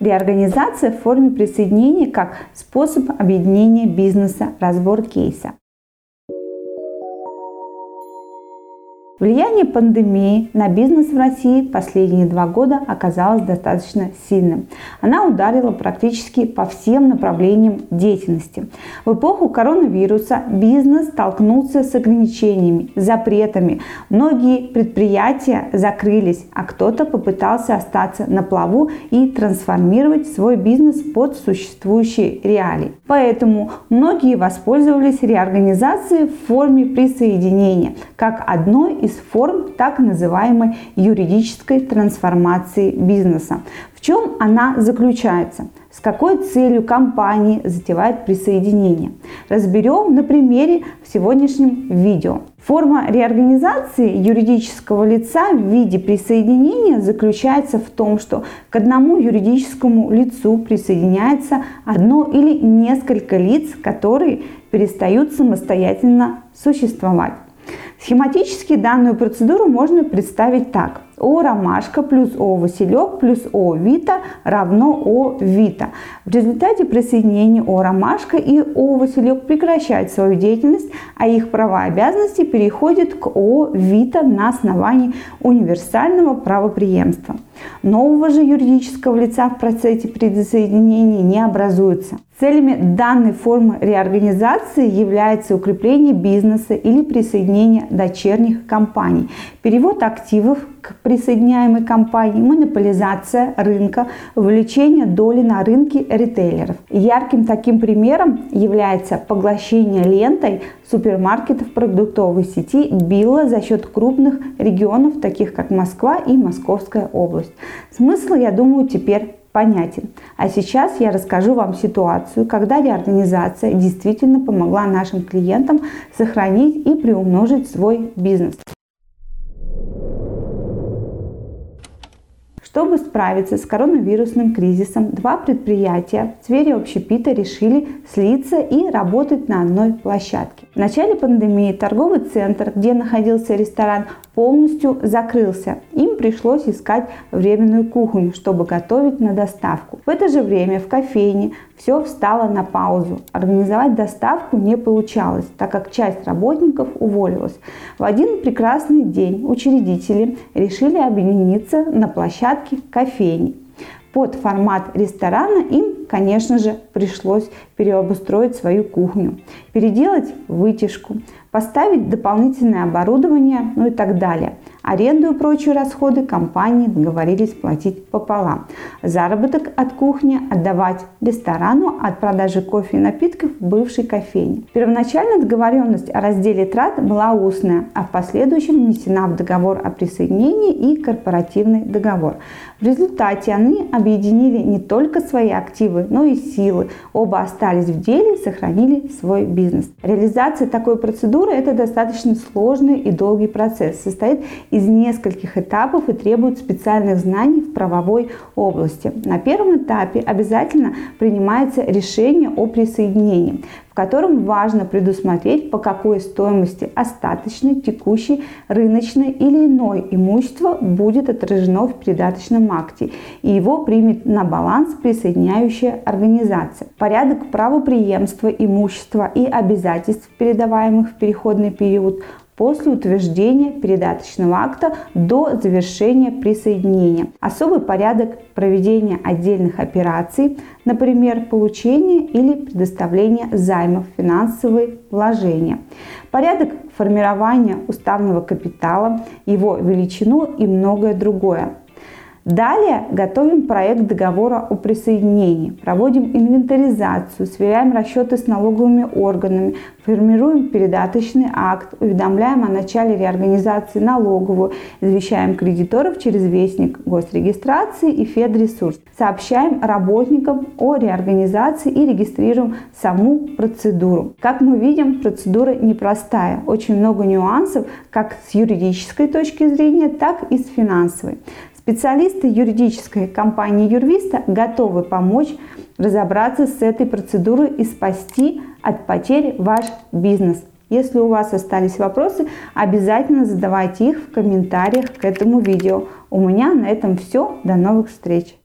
Реорганизация в форме присоединения как способ объединения бизнеса, разбор кейса. Влияние пандемии на бизнес в России последние два года оказалось достаточно сильным. Она ударила практически по всем направлениям деятельности. В эпоху коронавируса бизнес столкнулся с ограничениями, запретами. Многие предприятия закрылись, а кто-то попытался остаться на плаву и трансформировать свой бизнес под существующие реалии. Поэтому многие воспользовались реорганизацией в форме присоединения как одной из форм так называемой юридической трансформации бизнеса. В чем она заключается? С какой целью компании затевает присоединение? Разберем на примере в сегодняшнем видео. Форма реорганизации юридического лица в виде присоединения заключается в том, что к одному юридическому лицу присоединяется одно или несколько лиц, которые перестают самостоятельно существовать. Схематически данную процедуру можно представить так. О ромашка плюс О василек плюс О вита равно О вита. В результате присоединения О ромашка и О василек прекращают свою деятельность, а их права и обязанности переходят к О вита на основании универсального правоприемства. Нового же юридического лица в процессе присоединения не образуется. Целями данной формы реорганизации является укрепление бизнеса или присоединение дочерних компаний, перевод активов к присоединяемой компании, монополизация рынка, увеличение доли на рынке ритейлеров. Ярким таким примером является поглощение лентой супермаркетов продуктовой сети Билла за счет крупных регионов, таких как Москва и Московская область. Смысл, я думаю, теперь понятен. А сейчас я расскажу вам ситуацию, когда реорганизация действительно помогла нашим клиентам сохранить и приумножить свой бизнес. Чтобы справиться с коронавирусным кризисом, два предприятия в сфере общепита решили слиться и работать на одной площадке. В начале пандемии торговый центр, где находился ресторан, полностью закрылся. Им пришлось искать временную кухню, чтобы готовить на доставку. В это же время в кофейне все встало на паузу. Организовать доставку не получалось, так как часть работников уволилась. В один прекрасный день учредители решили объединиться на площадке кофейни. Под формат ресторана им, конечно же, пришлось переобустроить свою кухню, переделать вытяжку, поставить дополнительное оборудование, ну и так далее. Аренду и прочие расходы компании договорились платить пополам. Заработок от кухни отдавать ресторану от продажи кофе и напитков в бывшей кофейне. Первоначальная договоренность о разделе трат была устная, а в последующем внесена в договор о присоединении и корпоративный договор. В результате они объединили не только свои активы, но и силы. Оба остались в деле и сохранили свой бизнес. Реализация такой процедуры – это достаточно сложный и долгий процесс. Состоит из нескольких этапов и требует специальных знаний в правовой области. На первом этапе обязательно принимается решение о присоединении в котором важно предусмотреть, по какой стоимости остаточной, текущей, рыночной или иной имущество будет отражено в передаточном акте, и его примет на баланс присоединяющая организация. Порядок правоприемства имущества и обязательств, передаваемых в переходный период, после утверждения передаточного акта до завершения присоединения. Особый порядок проведения отдельных операций, например, получения или предоставления займов, финансовые вложения. Порядок формирования уставного капитала, его величину и многое другое. Далее готовим проект договора о присоединении, проводим инвентаризацию, сверяем расчеты с налоговыми органами, формируем передаточный акт, уведомляем о начале реорганизации налоговую, извещаем кредиторов через вестник госрегистрации и Федресурс, сообщаем работникам о реорганизации и регистрируем саму процедуру. Как мы видим, процедура непростая, очень много нюансов как с юридической точки зрения, так и с финансовой. Специалисты юридической компании Юрвиста готовы помочь разобраться с этой процедурой и спасти от потерь ваш бизнес. Если у вас остались вопросы, обязательно задавайте их в комментариях к этому видео. У меня на этом все. До новых встреч!